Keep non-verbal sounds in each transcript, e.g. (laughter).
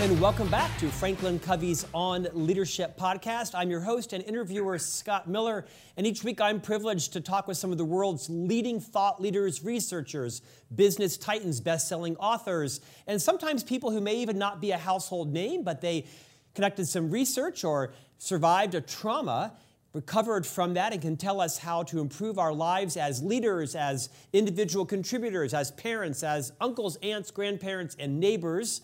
and welcome back to Franklin Covey's On Leadership podcast. I'm your host and interviewer, Scott Miller, and each week I'm privileged to talk with some of the world's leading thought leaders, researchers, business titans, best selling authors, and sometimes people who may even not be a household name, but they conducted some research or survived a trauma recovered from that and can tell us how to improve our lives as leaders, as individual contributors, as parents, as uncles, aunts, grandparents, and neighbors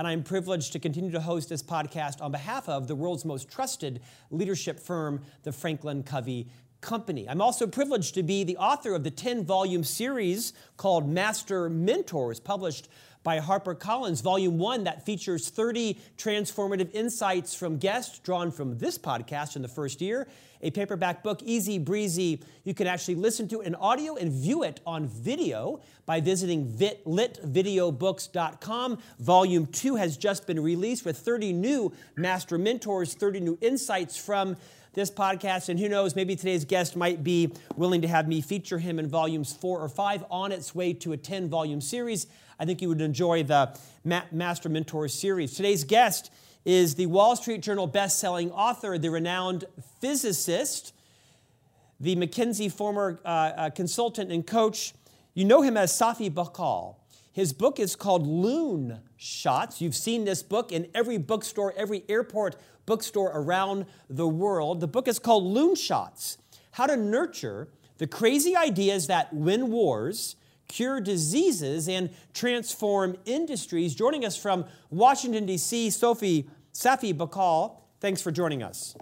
and I'm privileged to continue to host this podcast on behalf of the world's most trusted leadership firm, the Franklin Covey Company. I'm also privileged to be the author of the 10 volume series called Master Mentors, published by HarperCollins, Volume 1, that features 30 transformative insights from guests drawn from this podcast in the first year. A paperback book, easy breezy. You can actually listen to in audio and view it on video by visiting litvideobooks.com. Volume 2 has just been released with 30 new master mentors, 30 new insights from this podcast. And who knows, maybe today's guest might be willing to have me feature him in volumes four or five on its way to a 10 volume series. I think you would enjoy the Ma- Master Mentor series. Today's guest is the Wall Street Journal best-selling author, the renowned physicist, the McKinsey former uh, uh, consultant and coach. You know him as Safi Bahcall. His book is called Loon Shots. You've seen this book in every bookstore, every airport bookstore around the world. The book is called Loonshots How to Nurture the Crazy Ideas That Win Wars, Cure Diseases, and Transform Industries. Joining us from Washington, D.C., Sophie Safi Bahcall. Thanks for joining us.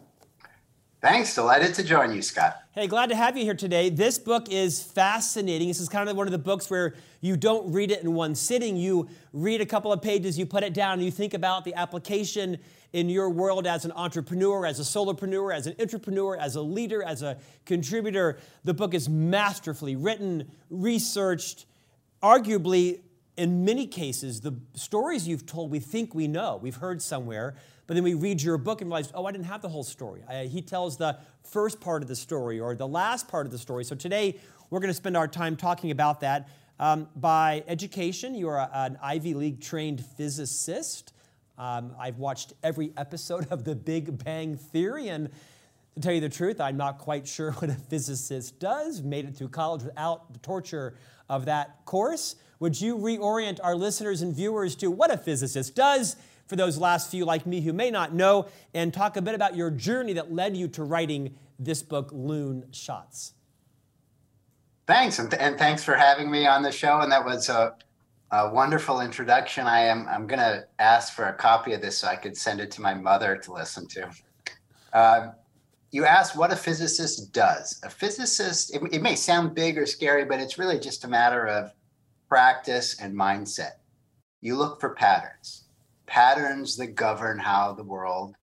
Thanks. Delighted to join you, Scott. Hey, glad to have you here today. This book is fascinating. This is kind of one of the books where you don't read it in one sitting. You read a couple of pages, you put it down, and you think about the application in your world as an entrepreneur, as a solopreneur, as an entrepreneur, as a leader, as a contributor. The book is masterfully written, researched, arguably, in many cases, the stories you've told we think we know, we've heard somewhere, but then we read your book and realize, oh, I didn't have the whole story. I, he tells the first part of the story or the last part of the story. So today, we're going to spend our time talking about that. Um, by education, you are a, an Ivy League trained physicist. Um, I've watched every episode of The Big Bang Theory, and to tell you the truth, I'm not quite sure (laughs) what a physicist does. Made it through college without the torture of that course. Would you reorient our listeners and viewers to what a physicist does for those last few like me who may not know, and talk a bit about your journey that led you to writing this book, Loon Shots? Thanks, and, th- and thanks for having me on the show. And that was a a wonderful introduction. I am I'm going to ask for a copy of this so I could send it to my mother to listen to. Uh, you asked what a physicist does. A physicist, it, it may sound big or scary, but it's really just a matter of practice and mindset. You look for patterns, patterns that govern how the world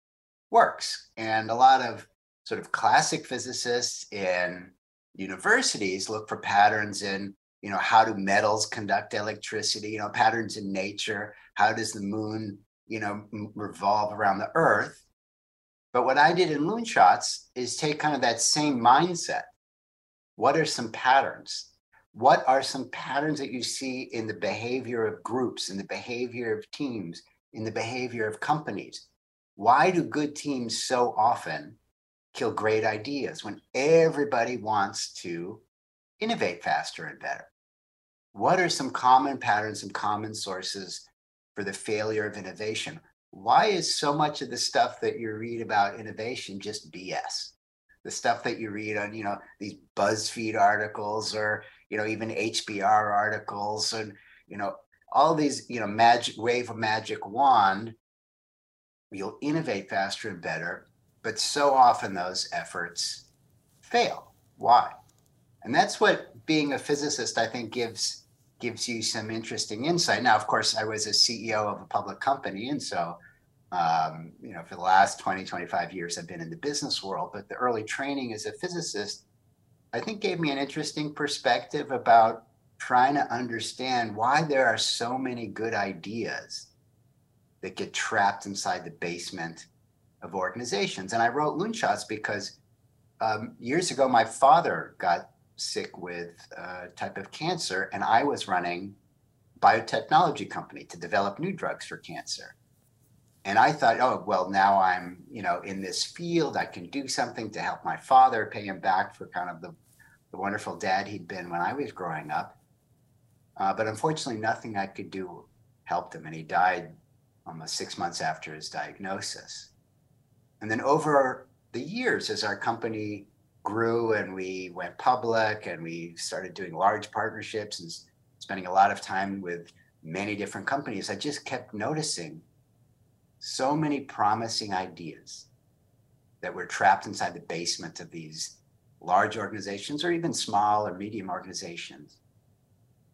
works. And a lot of sort of classic physicists in universities look for patterns in you know how do metals conduct electricity you know patterns in nature? How does the moon you know revolve around the earth? But what i did in loonshots is take kind of that same mindset. What are some patterns? What are some patterns that you see in the behavior of groups in the behavior of teams in the behavior of companies? Why do good teams so often kill great ideas when everybody wants to innovate faster and better what are some common patterns and common sources for the failure of innovation? Why is so much of the stuff that you read about innovation just BS? The stuff that you read on, you know, these BuzzFeed articles or, you know, even HBR articles and, you know, all these, you know, magic wave of magic wand, you'll innovate faster and better. But so often those efforts fail. Why? And that's what being a physicist, I think, gives gives you some interesting insight. Now, of course, I was a CEO of a public company. And so, um, you know, for the last 20, 25 years, I've been in the business world. But the early training as a physicist, I think, gave me an interesting perspective about trying to understand why there are so many good ideas that get trapped inside the basement of organizations. And I wrote Loonshots because um, years ago, my father got sick with a type of cancer, and I was running biotechnology company to develop new drugs for cancer. and I thought, oh, well, now I'm, you know, in this field. I can do something to help my father, pay him back for kind of the, the wonderful dad he'd been when I was growing up. Uh, but unfortunately, nothing I could do helped him. And he died almost six months after his diagnosis. And then over the years, as our company grew and we went public and we started doing large partnerships and spending a lot of time with many different companies, I just kept noticing so many promising ideas that were trapped inside the basement of these large organizations or even small or medium organizations.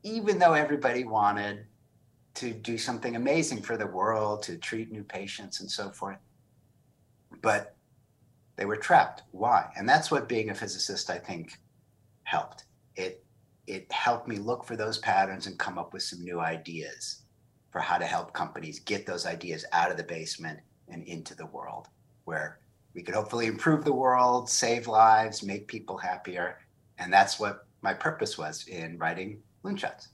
Even though everybody wanted to do something amazing for the world, to treat new patients and so forth. But they were trapped. Why? And that's what being a physicist, I think, helped. It it helped me look for those patterns and come up with some new ideas for how to help companies get those ideas out of the basement and into the world where we could hopefully improve the world, save lives, make people happier. And that's what my purpose was in writing Loonshots.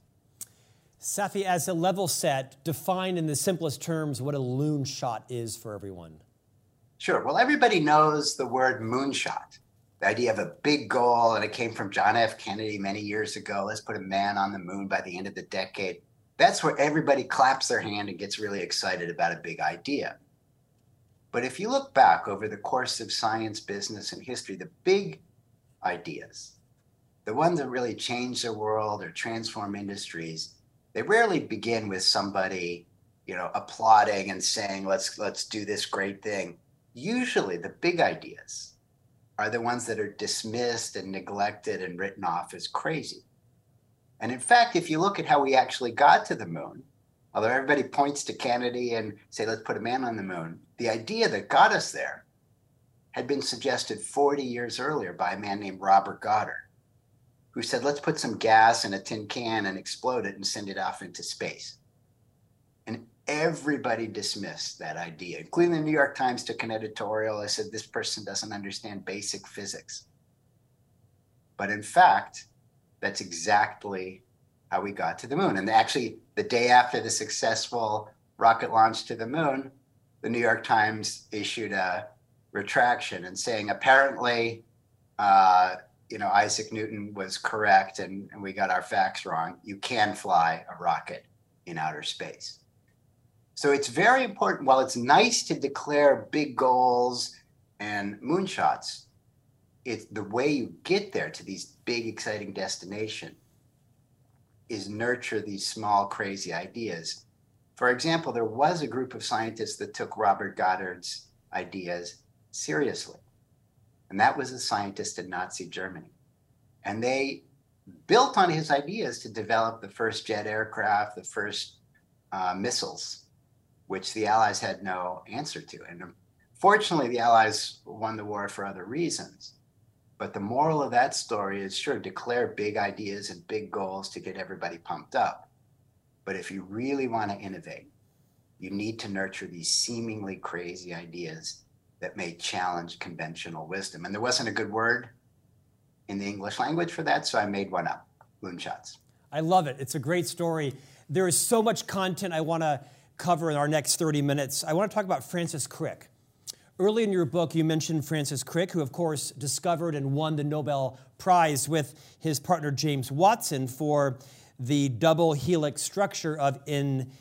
Safi, as a level set, define in the simplest terms what a loon shot is for everyone. Sure. Well, everybody knows the word moonshot, the idea of a big goal, and it came from John F. Kennedy many years ago. Let's put a man on the moon by the end of the decade that's where everybody claps their hand and gets really excited about a big idea. But if you look back over the course of science, business, and history, the big ideas, the ones that really change the world or transform industries, they rarely begin with somebody, you know, applauding and saying, let's let's do this great thing. Usually the big ideas are the ones that are dismissed and neglected and written off as crazy. And in fact, if you look at how we actually got to the moon, although everybody points to Kennedy and say, let's put a man on the moon, the idea that got us there had been suggested 40 years earlier by a man named Robert Goddard, who said, let's put some gas in a tin can and explode it and send it off into space. Everybody dismissed that idea, including the New York Times took an editorial. I said, this person doesn't understand basic physics. But in fact, that's exactly how we got to the moon. And actually, the day after the successful rocket launch to the moon, the New York Times issued a retraction and saying apparently, uh, you know, Isaac Newton was correct and, and we got our facts wrong. You can fly a rocket in outer space. So it's very important. While it's nice to declare big goals and moonshots, it's the way you get there to these big exciting destination is nurture these small crazy ideas for example there was a group of scientists that took robert goddard's ideas seriously and that was a scientist in nazi germany and they built on his ideas to develop the first jet aircraft the first uh, missiles which the allies had no answer to and fortunately the allies won the war for other reasons but the moral of that story is sure, declare big ideas and big goals to get everybody pumped up. But if you really want to innovate, you need to nurture these seemingly crazy ideas that may challenge conventional wisdom. And there wasn't a good word in the English language for that, so I made one up Loonshots. I love it. It's a great story. There is so much content I want to cover in our next 30 minutes. I want to talk about Francis Crick. Early in your book, you mentioned Francis Crick, who, of course, discovered and won the Nobel Prize with his partner James Watson for the double helix structure of in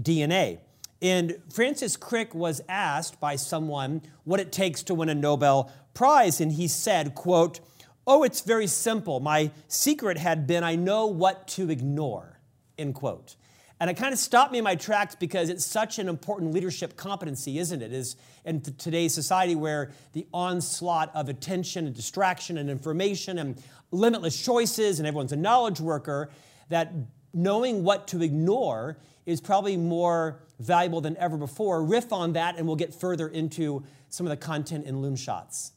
DNA. And Francis Crick was asked by someone what it takes to win a Nobel Prize, and he said, quote, Oh, it's very simple. My secret had been I know what to ignore, end quote. And it kind of stopped me in my tracks because it's such an important leadership competency, isn't it? Is in today's society where the onslaught of attention and distraction and information and limitless choices and everyone's a knowledge worker, that knowing what to ignore is probably more valuable than ever before. Riff on that, and we'll get further into some of the content in Loonshots.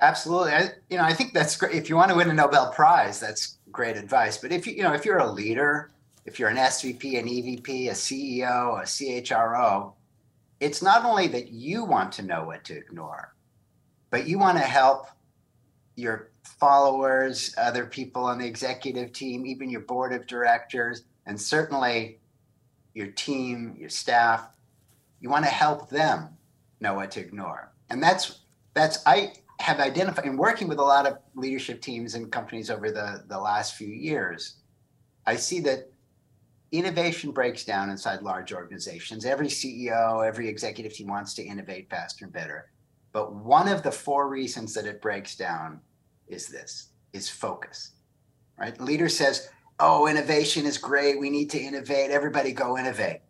Absolutely. I, you know, I think that's great. If you want to win a Nobel Prize, that's great advice. But if you, you know, if you're a leader if you're an SVP, an EVP, a CEO, a CHRO, it's not only that you want to know what to ignore, but you want to help your followers, other people on the executive team, even your board of directors, and certainly your team, your staff, You want to help them know what to ignore. And that's that's I have identified in working with a lot of leadership teams and companies over the, the last few years, I see that innovation breaks down inside large organizations. Every CEO, every executive team wants to innovate faster and better. But one of the four reasons that it breaks down is this is focus. Right? Leader says, "Oh, innovation is great. We need to innovate. Everybody go innovate."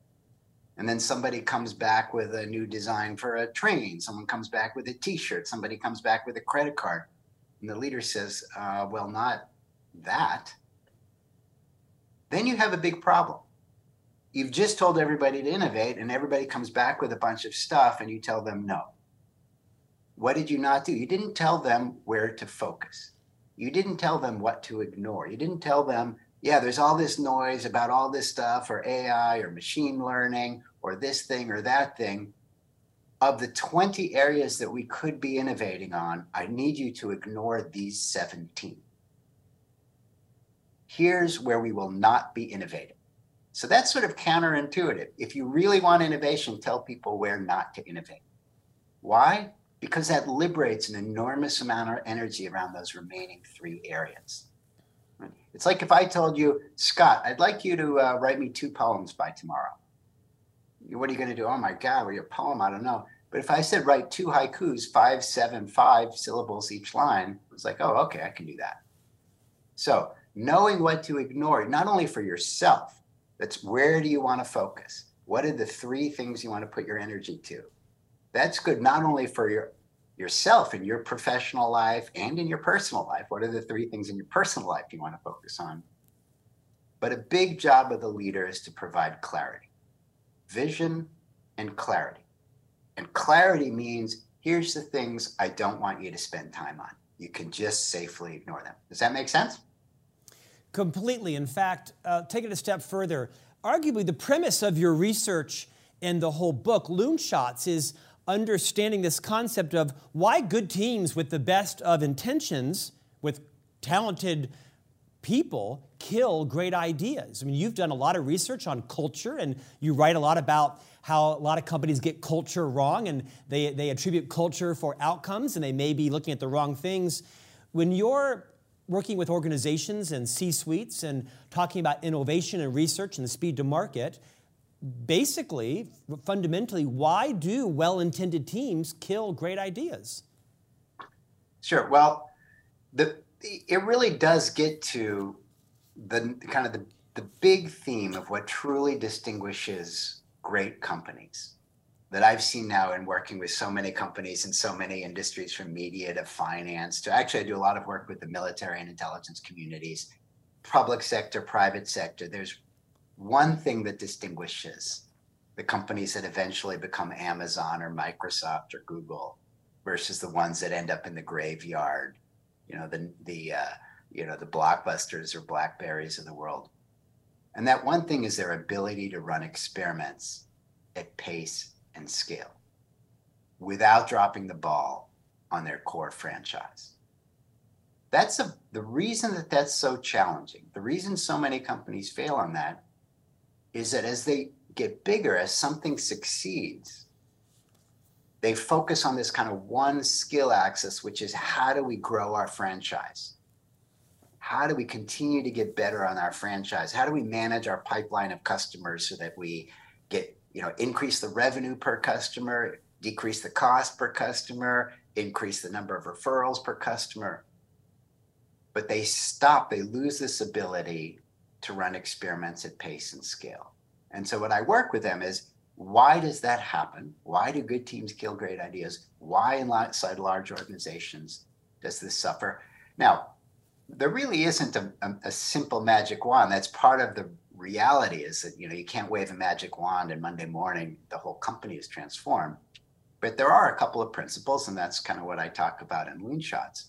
And then somebody comes back with a new design for a train. Someone comes back with a T-shirt. Somebody comes back with a credit card, and the leader says, uh, "Well, not that." Then you have a big problem. You've just told everybody to innovate, and everybody comes back with a bunch of stuff, and you tell them no. What did you not do? You didn't tell them where to focus. You didn't tell them what to ignore. You didn't tell them, yeah, there's all this noise about all this stuff, or AI, or machine learning, or this thing, or that thing. Of the 20 areas that we could be innovating on, I need you to ignore these 17 here's where we will not be innovating. So that's sort of counterintuitive. If you really want innovation, tell people where not to innovate. Why? Because that liberates an enormous amount of energy around those remaining three areas. It's like if I told you, Scott, I'd like you to uh, write me two poems by tomorrow. What are you going to do? Oh my God, well, your poem, I don't know. But if I said write two haikus, five, seven, five syllables each line, it was like, oh, okay, I can do that. So knowing what to ignore, not only for yourself, that's where do you want to focus? What are the three things you want to put your energy to? That's good not only for your yourself in your professional life and in your personal life. What are the three things in your personal life you want to focus on? But a big job of the leader is to provide clarity, vision, and clarity. And clarity means here's the things I don't want you to spend time on. You can just safely ignore them. Does that make sense? Completely. In fact, uh, take it a step further. Arguably, the premise of your research and the whole book, Loonshots, is understanding this concept of why good teams with the best of intentions, with talented people, kill great ideas. I mean, you've done a lot of research on culture and you write a lot about how a lot of companies get culture wrong and they, they attribute culture for outcomes and they may be looking at the wrong things. When you're working with organizations and C suites and talking about innovation and research and the speed to market, basically, fundamentally, why do well intended teams kill great ideas? Sure. Well, the, it really does get to the kind of the, the big theme of what truly distinguishes great companies that I've seen now in working with so many companies in so many industries, from media to finance to actually, I do a lot of work with the military and intelligence communities, public sector, private sector. There's one thing that distinguishes the companies that eventually become Amazon or Microsoft or Google versus the ones that end up in the graveyard, you know, the the uh, you know the blockbusters or blackberries of the world. And that one thing is their ability to run experiments at pace and scale without dropping the ball on their core franchise. That's a, the reason that that's so challenging. The reason so many companies fail on that is that as they get bigger, as something succeeds, they focus on this kind of one skill axis, which is how do we grow our franchise? How do we continue to get better on our franchise? How do we manage our pipeline of customers so that we get you know, increase the revenue per customer, decrease the cost per customer, increase the number of referrals per customer. But they stop, they lose this ability to run experiments at pace and scale. And so what I work with them is why does that happen? Why do good teams kill great ideas? Why inside large organizations does this suffer? Now, there really isn't a, a, a simple magic wand. That's part of the reality is that you know you can't wave a magic wand and Monday morning the whole company is transformed. But there are a couple of principles, and that's kind of what I talk about in Lean Loonshots,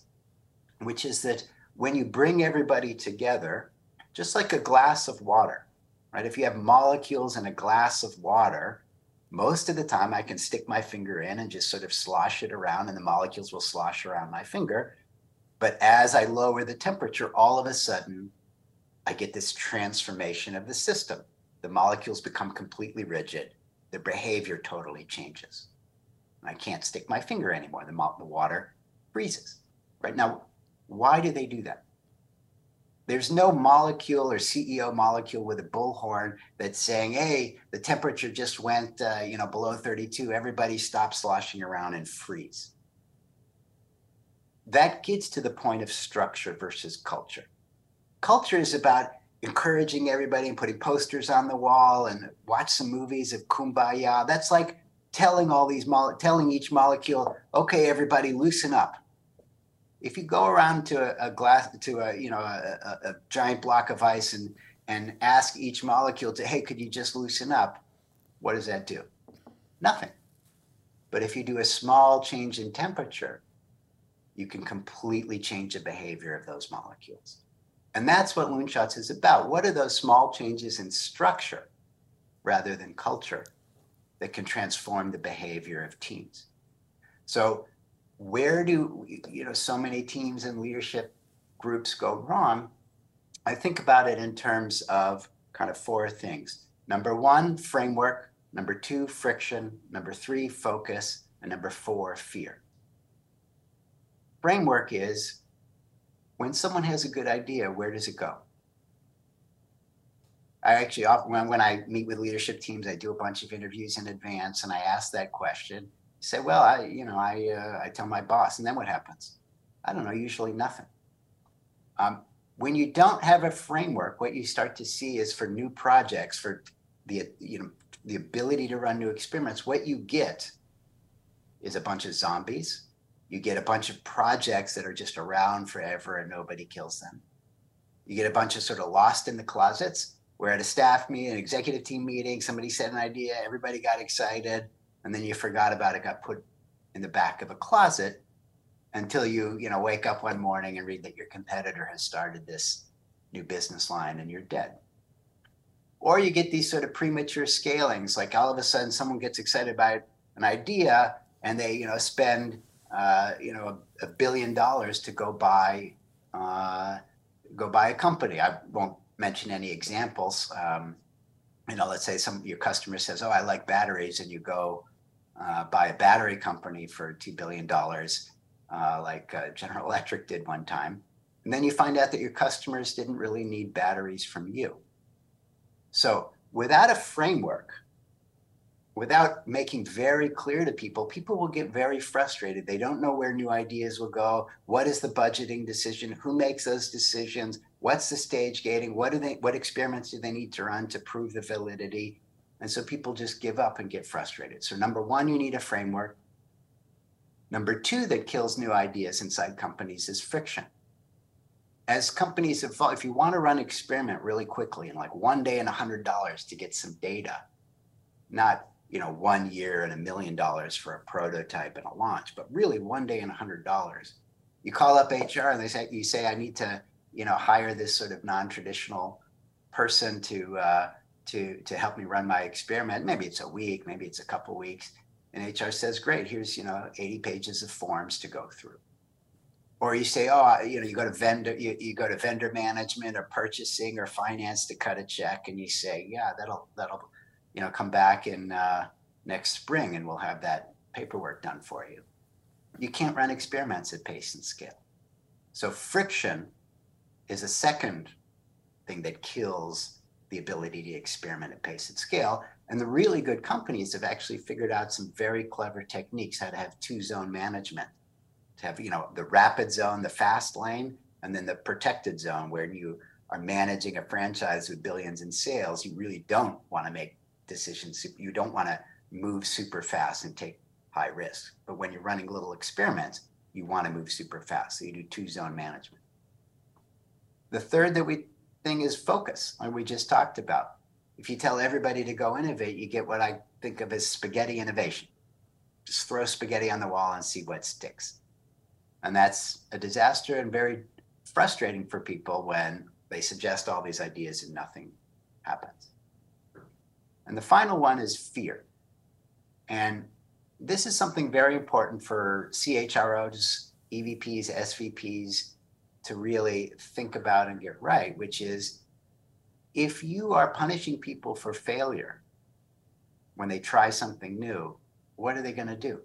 which is that when you bring everybody together, just like a glass of water, right? If you have molecules in a glass of water, most of the time I can stick my finger in and just sort of slosh it around, and the molecules will slosh around my finger. But as I lower the temperature, all of a sudden I get this transformation of the system. The molecules become completely rigid. the behavior totally changes. I can't stick my finger anymore. The, the water freezes. Right now, why do they do that? There's no molecule or CEO molecule with a bullhorn that's saying, "Hey, the temperature just went, uh, you know, below 32. Everybody stop sloshing around and freeze." That gets to the point of structure versus culture. Culture is about encouraging everybody and putting posters on the wall and watch some movies of kumbaya. That's like telling all these mo- telling each molecule, okay, everybody, loosen up. If you go around to a, a glass to a you know a, a, a giant block of ice and and ask each molecule to, hey, could you just loosen up? What does that do? Nothing. But if you do a small change in temperature, you can completely change the behavior of those molecules. And that's what Loonshots is about. What are those small changes in structure rather than culture that can transform the behavior of teams? So, where do you know so many teams and leadership groups go wrong? I think about it in terms of kind of four things. Number one, framework. Number two, friction. Number three, focus. And number four, fear. Framework is when someone has a good idea, where does it go? I actually often when, when I meet with leadership teams, I do a bunch of interviews in advance, and I ask that question. Say, well, I you know I uh, I tell my boss, and then what happens? I don't know. Usually nothing. Um, when you don't have a framework, what you start to see is for new projects, for the you know the ability to run new experiments, what you get is a bunch of zombies you get a bunch of projects that are just around forever and nobody kills them. You get a bunch of sort of lost in the closets where at a staff meeting, an executive team meeting, somebody said an idea, everybody got excited, and then you forgot about it, got put in the back of a closet until you, you know, wake up one morning and read that your competitor has started this new business line and you're dead. Or you get these sort of premature scalings, like all of a sudden someone gets excited about an idea and they, you know, spend uh, you know, a, a, billion dollars to go buy uh, go buy a company. I won't mention any examples. Um, you know, let's say some your customer says, "Oh, I like batteries," and you go uh, buy a battery company for two billion dollars, uh, like uh, General Electric did one time, and then you find out that your customers didn't really need batteries from you. So, without a framework without making very clear to people, people will get very frustrated. They don't know where new ideas will go. What is the budgeting decision? Who makes those decisions? What's the stage gating? What do they what experiments do they need to run to prove the validity? And so people just give up and get frustrated. So number 1, you need a framework. Number 2 that kills new ideas inside companies is friction. As companies evolve, if you want to run an experiment really quickly in like one day and $100 to get some data, not you know, one year and a million dollars for a prototype and a launch, but really one day and a hundred dollars. You call up HR and they say, you say, I need to, you know, hire this sort of non-traditional person to, uh, to, to help me run my experiment. Maybe it's a week, maybe it's a couple weeks. And HR says, great, here's, you know, 80 pages of forms to go through. Or you say, oh, you know, you go to vendor, you, you go to vendor management or purchasing or finance to cut a check, and you say, yeah, that'll that'll you know, come back in uh, next spring and we'll have that paperwork done for you. You can't run experiments at pace and scale. So friction is a second thing that kills the ability to experiment at pace and scale. And the really good companies have actually figured out some very clever techniques how to have two zone management, to have, you know, the rapid zone, the fast lane, and then the protected zone where you are managing a franchise with billions in sales. You really don't want to make decisions. You don't want to move super fast and take high risk. But when you're running little experiments, you want to move super fast. So you do two zone management. The third that we thing is focus, like we just talked about. If you tell everybody to go innovate, you get what I think of as spaghetti innovation. Just throw spaghetti on the wall and see what sticks. And that's a disaster and very frustrating for people when they suggest all these ideas and nothing happens. And the final one is fear. And this is something very important for CHROs, EVPs, SVPs to really think about and get right, which is if you are punishing people for failure, when they try something new, what are they going to do?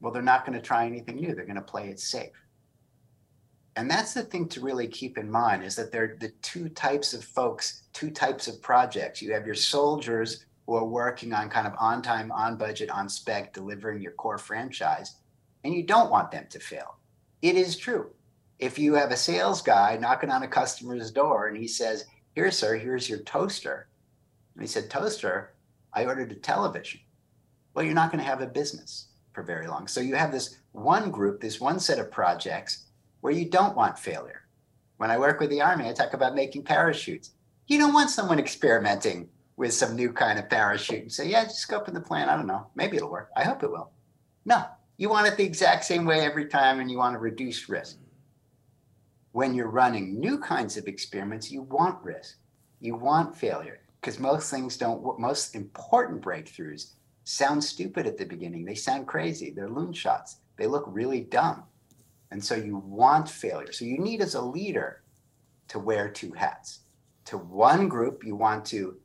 Well, they're not going to try anything new. They're going to play it safe. And that's the thing to really keep in mind is that there are the two types of folks, two types of projects. You have your soldiers who are working on kind of on time, on budget, on spec, delivering your core franchise, and you don't want them to fail. It is true. If you have a sales guy knocking on a customer's door and he says, Here, sir, here's your toaster. And he said, Toaster, I ordered a television. Well, you're not going to have a business for very long. So you have this one group, this one set of projects where you don't want failure. When I work with the Army, I talk about making parachutes. You don't want someone experimenting with some new kind of parachute and say, yeah, just go up in the plan. I don't know. Maybe it'll work. I hope it will. No, you want it the exact same way every time and you want to reduce risk. When you're running new kinds of experiments, you want risk. You want failure because most things don't. Most important breakthroughs sound stupid at the beginning. They sound crazy. They're loon shots. They look really dumb. And so you want failure. So you need as a leader to wear two hats. To one group, you want to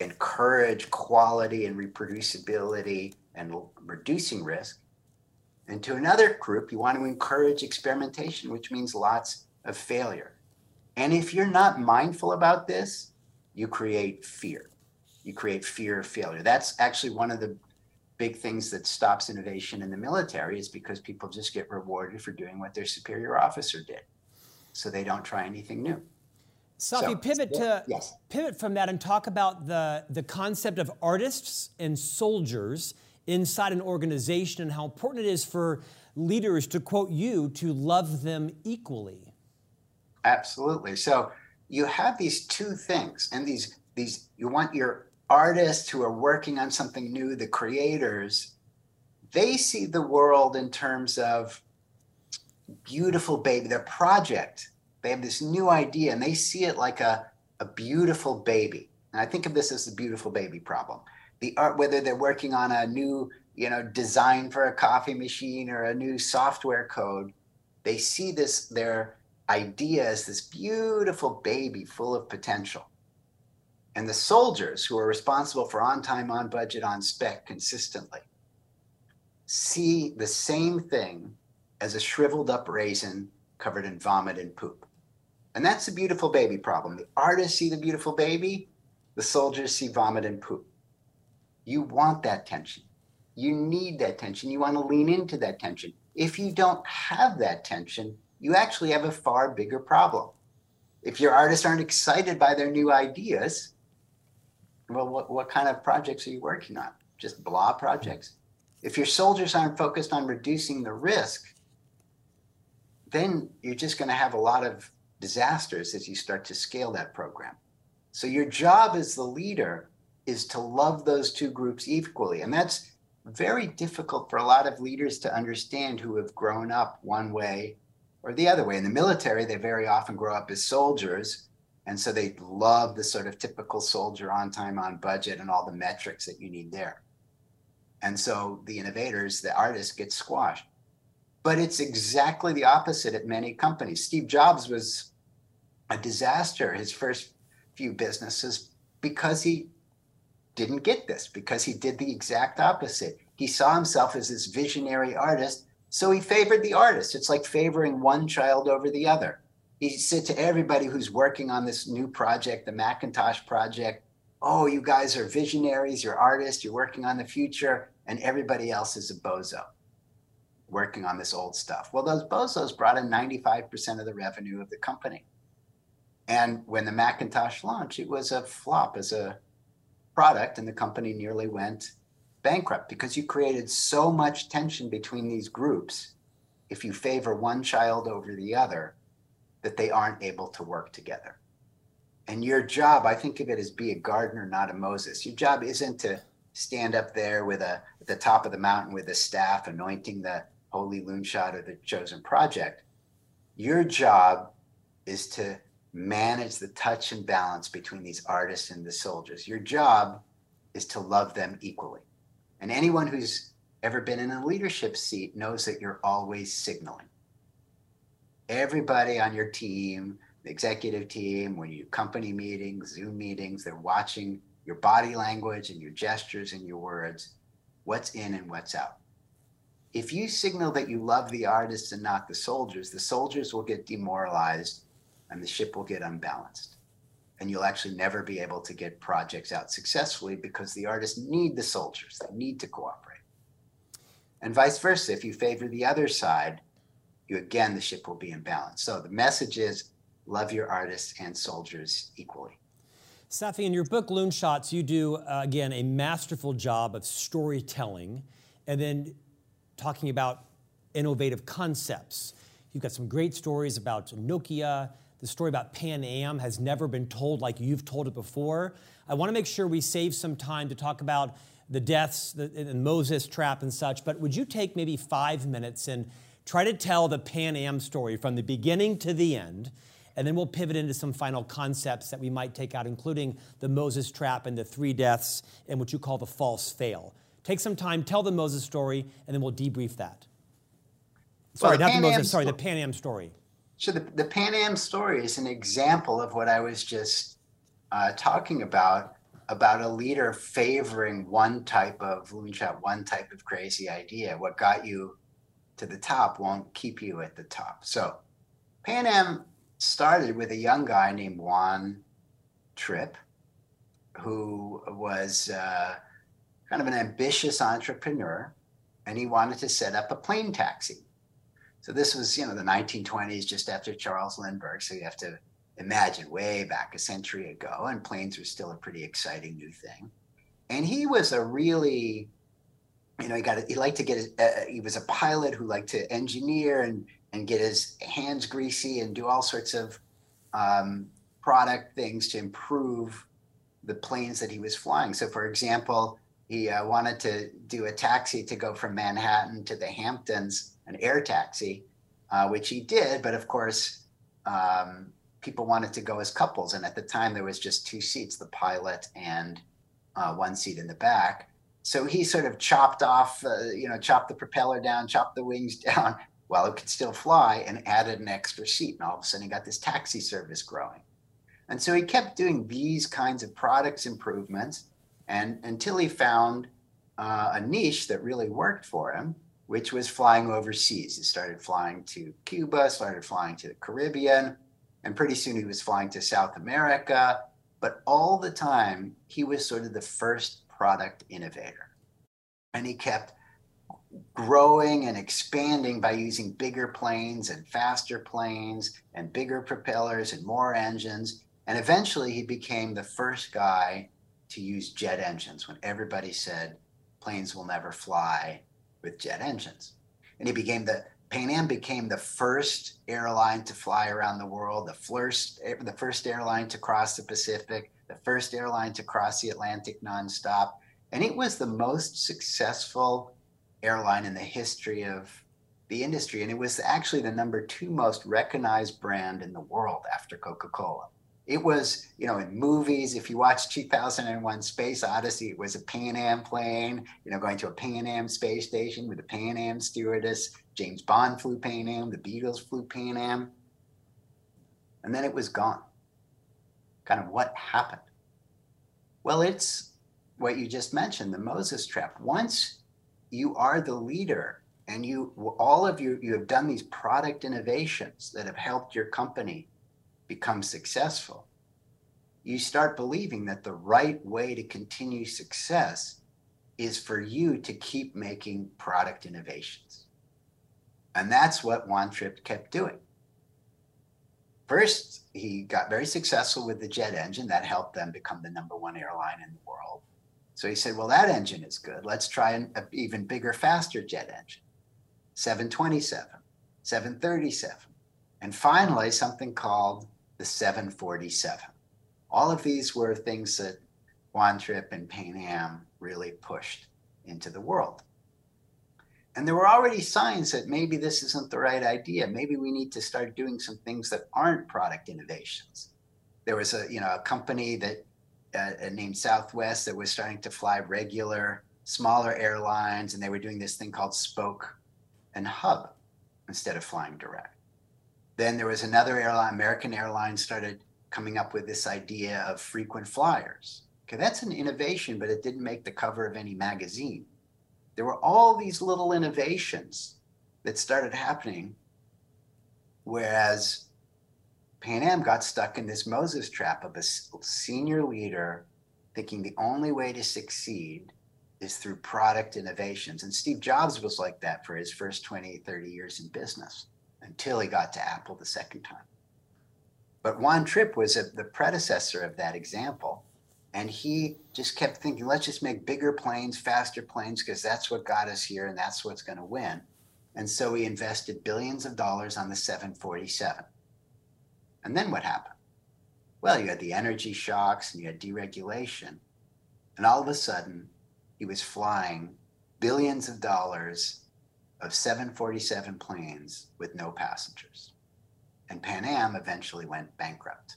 encourage quality and reproducibility and reducing risk. And to another group, you want to encourage experimentation, which means lots of failure. And if you're not mindful about this, you create fear. You create fear of failure. That's actually one of the big things that stops innovation in the military is because people just get rewarded for doing what their superior officer did. So they don't try anything new. Safi, so, pivot to yes. pivot from that and talk about the, the concept of artists and soldiers inside an organization and how important it is for leaders to quote you to love them equally. Absolutely. So you have these two things and these these you want your artists who are working on something new, the creators, they see the world in terms of beautiful baby, their project. They have this new idea and they see it like a, a beautiful baby. And I think of this as the beautiful baby problem. The art, whether they're working on a new, you know, design for a coffee machine or a new software code, they see this, their idea as this beautiful baby full of potential and the soldiers who are responsible for on time, on budget, on spec consistently see the same thing as a shriveled up raisin covered in vomit and poop. And that's the beautiful baby problem. The artists see the beautiful baby, the soldiers see vomit and poop. You want that tension. You need that tension. You want to lean into that tension. If you don't have that tension, you actually have a far bigger problem. If your artists aren't excited by their new ideas, well, what, what kind of projects are you working on? Just blah projects? If your soldiers aren't focused on reducing the risk, then you're just going to have a lot of disasters as you start to scale that program. So your job as the leader is to love those two groups equally. And that's very difficult for a lot of leaders to understand who have grown up one way or the other way. In the military, they very often grow up as soldiers and so they love the sort of typical soldier on time, on budget, and all the metrics that you need there. And so the innovators, the artists get squashed. But it's exactly the opposite at many companies. Steve Jobs was a disaster, his first few businesses, because he didn't get this, because he did the exact opposite. He saw himself as this visionary artist, so he favored the artist. It's like favoring one child over the other he said to everybody who's working on this new project, the Macintosh project, oh, you guys are visionaries, you're artists, you're working on the future, and everybody else is a bozo working on this old stuff. Well, those bozos brought in 95% of the revenue of the company. And when the Macintosh launched, it was a flop as a product, and the company nearly went bankrupt because you created so much tension between these groups. If you favor one child over the other, that they aren't able to work together. And your job, I think of it as be a gardener, not a Moses. Your job isn't to stand up there with a at the top of the mountain with a staff anointing the holy loon shot or the chosen project. Your job is to manage the touch and balance between these artists and the soldiers. Your job is to love them equally. And anyone who's ever been in a leadership seat knows that you're always signaling everybody on your team, the executive team, when you company meetings, Zoom meetings, they're watching your body language and your gestures and your words, what's in and what's out. If you signal that you love the artists and not the soldiers, the soldiers will get demoralized and the ship will get unbalanced. And you'll actually never be able to get projects out successfully because the artists need the soldiers, they need to cooperate. And vice versa, if you favor the other side, you again, the ship will be in balance. So the message is love your artists and soldiers equally. Safi, in your book, Loonshots, you do, uh, again, a masterful job of storytelling and then talking about innovative concepts. You've got some great stories about Nokia. The story about Pan Am has never been told like you've told it before. I want to make sure we save some time to talk about the deaths and Moses trap and such, but would you take maybe five minutes and try to tell the Pan Am story from the beginning to the end? And then we'll pivot into some final concepts that we might take out, including the Moses trap and the three deaths and what you call the false fail. Take some time, tell the Moses story, and then we'll debrief that. Sorry, well, not the Moses, sorry, the Pan Am story. So the, the Pan Am story is an example of what I was just uh, talking about, about a leader favoring one type of moonshot, one type of crazy idea. What got you to the top won't keep you at the top. So Pan Am started with a young guy named Juan Trippe, who was uh, kind of an ambitious entrepreneur, and he wanted to set up a plane taxi. So this was, you know, the 1920s, just after Charles Lindbergh. So you have to imagine way back a century ago, and planes were still a pretty exciting new thing. And he was a really, you know, he got he liked to get his, uh, he was a pilot who liked to engineer and and get his hands greasy and do all sorts of um, product things to improve the planes that he was flying. So, for example, he uh, wanted to do a taxi to go from Manhattan to the Hamptons, an air taxi, uh, which he did. But of course, um, people wanted to go as couples. And at the time, there was just two seats the pilot and uh, one seat in the back. So he sort of chopped off, uh, you know, chopped the propeller down, chopped the wings (laughs) down, while it could still fly and added an extra seat. And all of a sudden, he got this taxi service growing. And so he kept doing these kinds of products improvements and until he found uh, a niche that really worked for him, which was flying overseas. He started flying to Cuba, started flying to the Caribbean, and pretty soon he was flying to South America. But all the time, he was sort of the first product innovator. And he kept growing and expanding by using bigger planes and faster planes and bigger propellers and more engines. And eventually he became the first guy to use jet engines when everybody said planes will never fly with jet engines. And he became the Pan Am became the first airline to fly around the world, the first the first airline to cross the Pacific, the first airline to cross the Atlantic nonstop, and it was the most successful airline in the history of the industry. And it was actually the number two most recognized brand in the world after Coca Cola. It was, you know, in movies, if you watch 2001 Space Odyssey, it was a Pan Am plane, you know, going to a Pan Am space station with a Pan Am stewardess. James Bond flew Pan Am, the Beatles flew Pan Am. And then it was gone. Kind of what happened? Well, it's what you just mentioned the Moses trap. Once you are the leader and you all of you you have done these product innovations that have helped your company become successful you start believing that the right way to continue success is for you to keep making product innovations and that's what Juan Trippe kept doing first he got very successful with the jet engine that helped them become the number one airline in the world so he said, well, that engine is good. Let's try an even bigger, faster jet engine 727, 737, and finally something called the 747. All of these were things that Juan Trippe and Pan Am really pushed into the world. And there were already signs that maybe this isn't the right idea. Maybe we need to start doing some things that aren't product innovations. There was a, you know, a company that uh, named Southwest that was starting to fly regular smaller airlines, and they were doing this thing called spoke and hub instead of flying direct. Then there was another airline, American Airlines, started coming up with this idea of frequent flyers. Okay, that's an innovation, but it didn't make the cover of any magazine. There were all these little innovations that started happening, whereas Pan Am got stuck in this Moses trap of a senior leader thinking the only way to succeed is through product innovations. And Steve Jobs was like that for his first 20, 30 years in business until he got to Apple the second time. But Juan Trippe was a, the predecessor of that example. And he just kept thinking, let's just make bigger planes, faster planes, because that's what got us here and that's what's going to win. And so he invested billions of dollars on the 747. And then what happened? Well, you had the energy shocks and you had deregulation. And all of a sudden, he was flying billions of dollars of 747 planes with no passengers. And Pan Am eventually went bankrupt.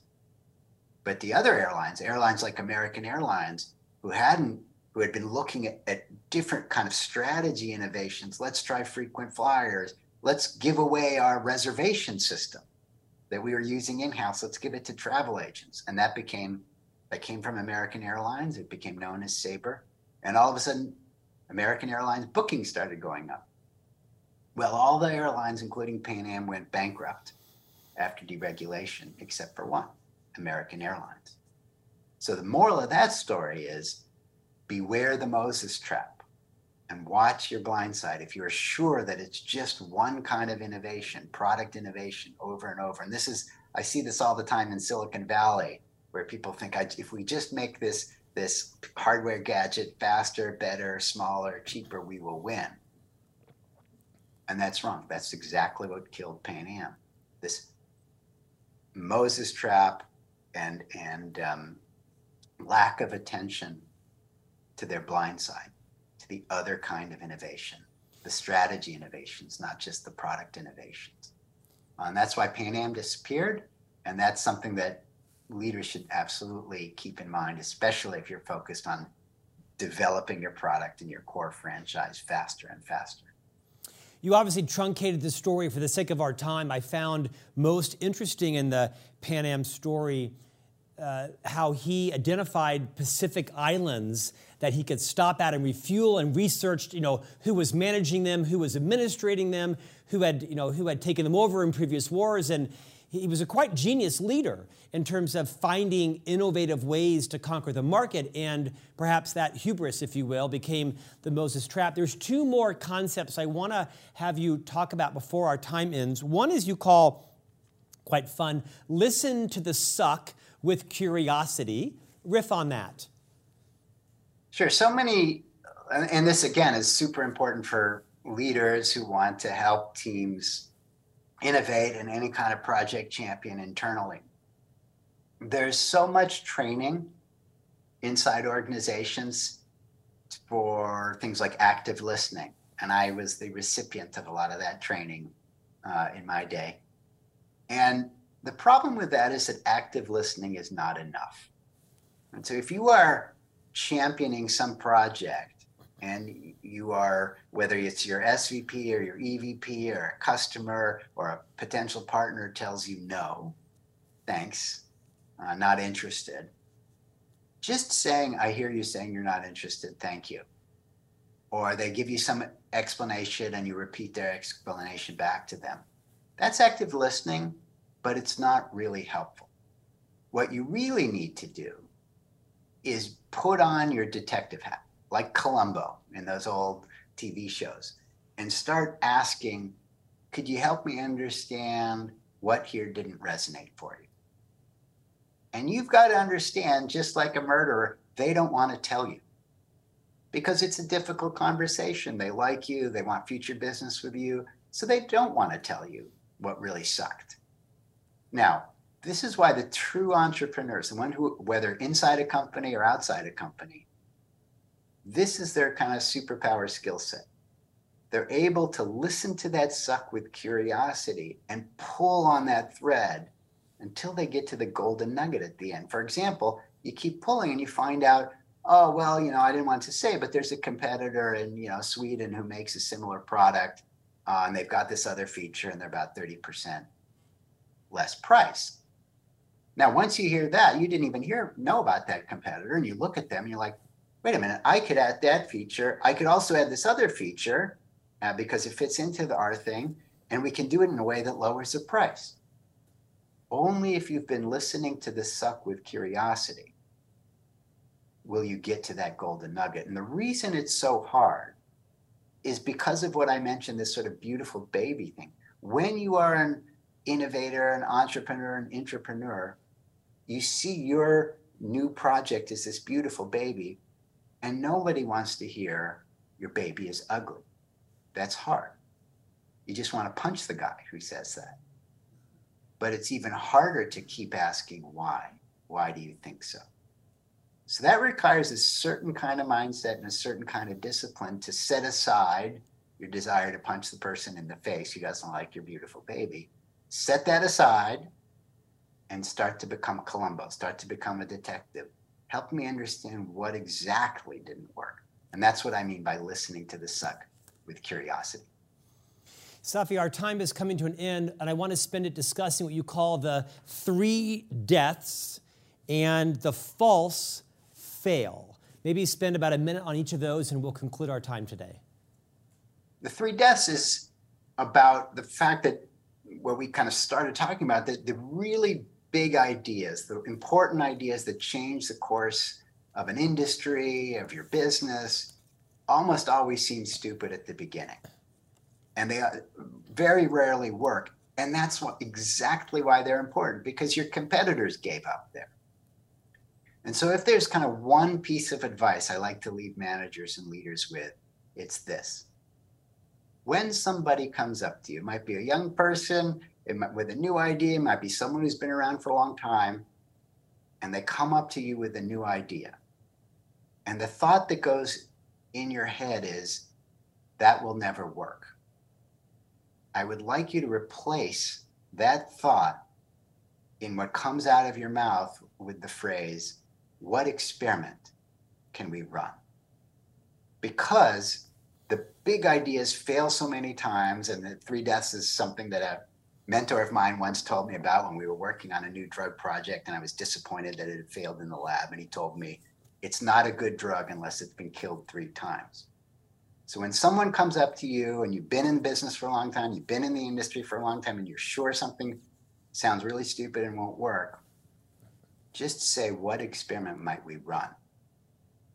But the other airlines, airlines like American Airlines, who hadn't, who had been looking at, at different kind of strategy innovations, let's try frequent flyers, let's give away our reservation system that we were using in-house. Let's give it to travel agents. And that became, that came from American Airlines. It became known as Sabre. And all of a sudden, American Airlines bookings started going up. Well, all the airlines, including Pan Am, went bankrupt after deregulation, except for one, American Airlines. So the moral of that story is beware the Moses trap and watch your blind side if you're sure that it's just one kind of innovation, product innovation over and over. And this is, I see this all the time in Silicon Valley, where people think if we just make this this hardware gadget faster, better, smaller, cheaper, we will win. And that's wrong. That's exactly what killed Pan Am. This Moses trap and and um, lack of attention to their blind side to the other kind of innovation, the strategy innovations, not just the product innovations. And that's why Pan Am disappeared. And that's something that leaders should absolutely keep in mind, especially if you're focused on developing your product and your core franchise faster and faster. You obviously truncated the story for the sake of our time. I found most interesting in the Pan Am story uh, how he identified Pacific islands that he could stop at and refuel and researched, you know, who was managing them, who was administrating them, who had, you know, who had taken them over in previous wars. And he was a quite genius leader in terms of finding innovative ways to conquer the market. And perhaps that hubris, if you will, became the Moses trap. There's two more concepts I want to have you talk about before our time ends. One is you call, quite fun, listen to the suck with curiosity. Riff on that. Sure. So many, and this again is super important for leaders who want to help teams innovate in any kind of project champion internally. There's so much training inside organizations for things like active listening. And I was the recipient of a lot of that training uh, in my day. And the problem with that is that active listening is not enough. And so if you are championing some project and you are, whether it's your SVP or your EVP or a customer or a potential partner tells you no, thanks, uh, not interested, just saying, I hear you saying you're not interested, thank you. Or they give you some explanation and you repeat their explanation back to them. That's active listening but it's not really helpful. What you really need to do is put on your detective hat, like Columbo in those old TV shows, and start asking, could you help me understand what here didn't resonate for you? And you've got to understand, just like a murderer, they don't want to tell you because it's a difficult conversation. They like you, they want future business with you, so they don't want to tell you what really sucked. Now, this is why the true entrepreneurs, the one who, whether inside a company or outside a company, this is their kind of superpower skill set. They're able to listen to that suck with curiosity and pull on that thread until they get to the golden nugget at the end. For example, you keep pulling and you find out, oh, well, you know, I didn't want to say, but there's a competitor in, you know, Sweden who makes a similar product uh, and they've got this other feature and they're about 30% less price. Now, once you hear that, you didn't even hear know about that competitor, and you look at them, and you're like, wait a minute, I could add that feature. I could also add this other feature uh, because it fits into the our thing, and we can do it in a way that lowers the price. Only if you've been listening to the suck with curiosity will you get to that golden nugget. And the reason it's so hard is because of what I mentioned this sort of beautiful baby thing. When you are an innovator, an entrepreneur, an entrepreneur, you see your new project as this beautiful baby, and nobody wants to hear your baby is ugly. That's hard. You just want to punch the guy who says that. But it's even harder to keep asking why. Why do you think so? So that requires a certain kind of mindset and a certain kind of discipline to set aside your desire to punch the person in the face who doesn't like your beautiful baby. Set that aside and start to become a Columbo, start to become a detective. Help me understand what exactly didn't work. And that's what I mean by listening to the suck with curiosity. Safi, our time is coming to an end, and I want to spend it discussing what you call the three deaths and the false fail. Maybe spend about a minute on each of those, and we'll conclude our time today. The three deaths is about the fact that what we kind of started talking about, the, the really big ideas, the important ideas that change the course of an industry, of your business, almost always seem stupid at the beginning. And they uh, very rarely work. And that's what, exactly why they're important because your competitors gave up there. And so, if there's kind of one piece of advice I like to leave managers and leaders with, it's this. When somebody comes up to you, it might be a young person might, with a new idea, it might be someone who's been around for a long time, and they come up to you with a new idea. And the thought that goes in your head is, that will never work. I would like you to replace that thought in what comes out of your mouth with the phrase, what experiment can we run? Because the big ideas fail so many times, and the three deaths is something that a mentor of mine once told me about when we were working on a new drug project, and I was disappointed that it had failed in the lab. And he told me, it's not a good drug unless it's been killed three times. So when someone comes up to you and you've been in business for a long time, you've been in the industry for a long time, and you're sure something sounds really stupid and won't work, just say, what experiment might we run?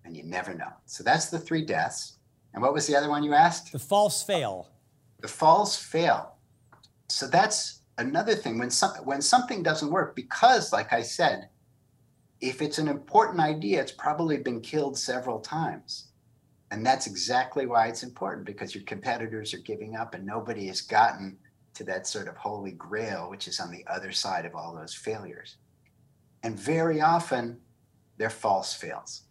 And you never know. So that's the three deaths. And what was the other one you asked? The false fail. The false fail. So that's another thing when some, when something doesn't work because like I said, if it's an important idea, it's probably been killed several times. And that's exactly why it's important because your competitors are giving up and nobody has gotten to that sort of holy grail, which is on the other side of all those failures. And very often, they're false fails.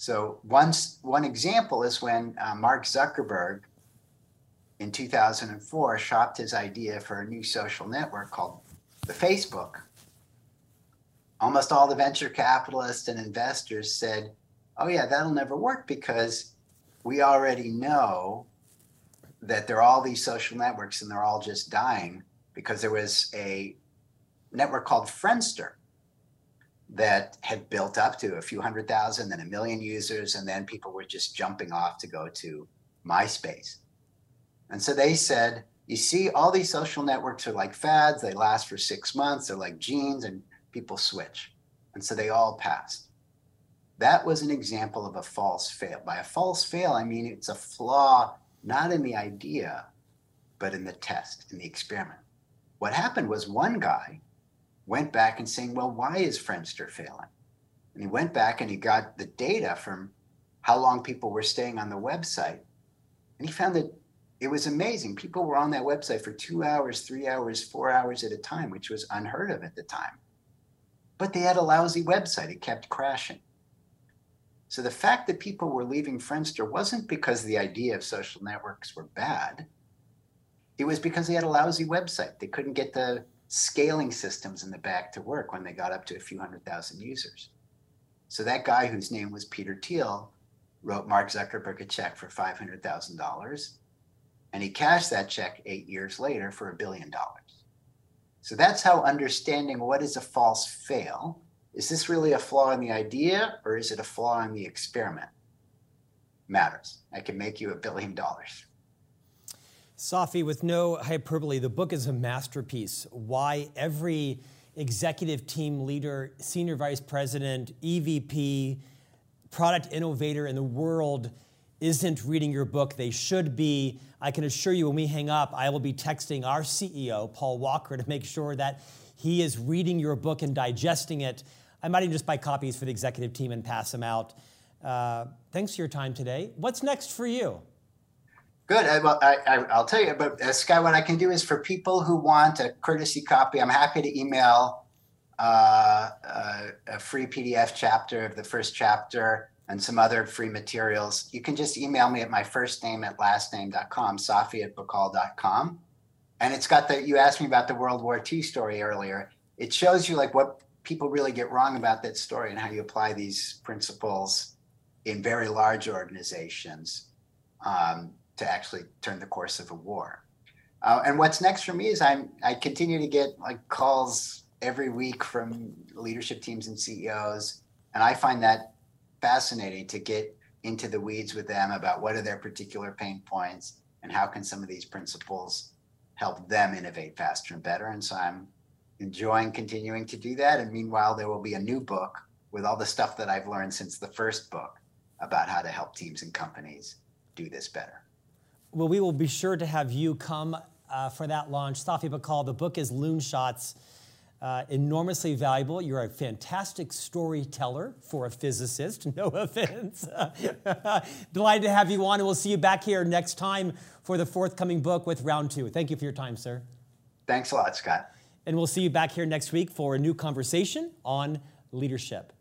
So one, one example is when uh, Mark Zuckerberg in 2004 shopped his idea for a new social network called the Facebook. Almost all the venture capitalists and investors said, oh, yeah, that'll never work because we already know that there are all these social networks and they're all just dying because there was a network called Friendster that had built up to a few hundred thousand, then a million users, and then people were just jumping off to go to MySpace. And so they said, you see, all these social networks are like fads. They last for six months. They're like jeans, and people switch. And so they all passed. That was an example of a false fail. By a false fail, I mean it's a flaw not in the idea, but in the test, in the experiment. What happened was one guy went back and saying, well, why is Friendster failing? And he went back and he got the data from how long people were staying on the website. And he found that it was amazing. People were on that website for two hours, three hours, four hours at a time, which was unheard of at the time. But they had a lousy website, it kept crashing. So the fact that people were leaving Friendster wasn't because the idea of social networks were bad. It was because they had a lousy website. They couldn't get the scaling systems in the back to work when they got up to a few hundred thousand users. So that guy whose name was Peter Thiel wrote Mark Zuckerberg a check for $500,000 and he cashed that check eight years later for a billion dollars. So that's how understanding what is a false fail. Is this really a flaw in the idea or is it a flaw in the experiment? Matters. I can make you a billion dollars. Safi, with no hyperbole, the book is a masterpiece. Why every executive team leader, senior vice president, EVP, product innovator in the world isn't reading your book. They should be. I can assure you, when we hang up, I will be texting our CEO, Paul Walker, to make sure that he is reading your book and digesting it. I might even just buy copies for the executive team and pass them out. Uh, thanks for your time today. What's next for you? Good. I, well, I, will tell you, but uh, Sky, what I can do is for people who want a courtesy copy, I'm happy to email uh, uh, a free PDF chapter of the first chapter and some other free materials. You can just email me at my first name at lastname.com, safi at bahcall.com. And it's got the, you asked me about the World War II story earlier. It shows you like what people really get wrong about that story and how you apply these principles in very large organizations. Um, to actually turn the course of a war. Uh, and what's next for me is I'm I continue to get like calls every week from leadership teams and CEOs, and I find that fascinating to get into the weeds with them about what are their particular pain points and how can some of these principles help them innovate faster and better. And so I'm enjoying continuing to do that. And meanwhile, there will be a new book with all the stuff that I've learned since the first book about how to help teams and companies do this better. Well, we will be sure to have you come uh, for that launch. Safi Bahcall, the book is Loonshots. Uh, enormously valuable. You're a fantastic storyteller for a physicist, (laughs) no offense. (laughs) Delighted to have you on, and we'll see you back here next time for the forthcoming book with round two. Thank you for your time, sir. Thanks a lot, Scott. And we'll see you back here next week for a new conversation on leadership.